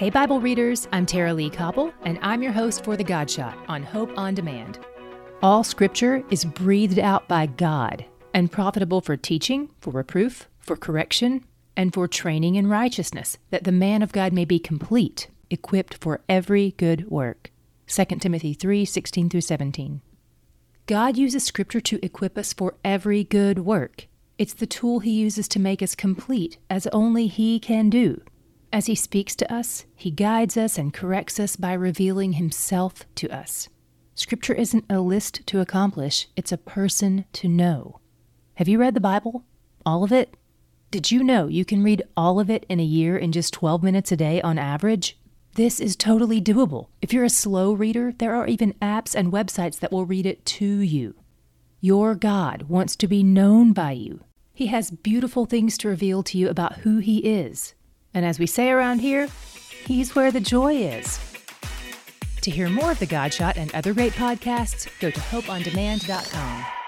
Hey, Bible readers, I'm Tara-Leigh Cobble, and I'm your host for The God Shot on Hope on Demand. All scripture is breathed out by God and profitable for teaching, for reproof, for correction, and for training in righteousness, that the man of God may be complete, equipped for every good work. 2 Timothy 3 16 through 17. God uses scripture to equip us for every good work. It's the tool he uses to make us complete, as only he can do. As he speaks to us, he guides us and corrects us by revealing himself to us. Scripture isn't a list to accomplish, it's a person to know. Have you read the Bible? All of it? Did you know you can read all of it in a year in just 12 minutes a day on average? This is totally doable. If you're a slow reader, there are even apps and websites that will read it to you. Your God wants to be known by you. He has beautiful things to reveal to you about who He is. And as we say around here, He's where the joy is. To hear more of The Godshot and other great podcasts, go to hopeondemand.com.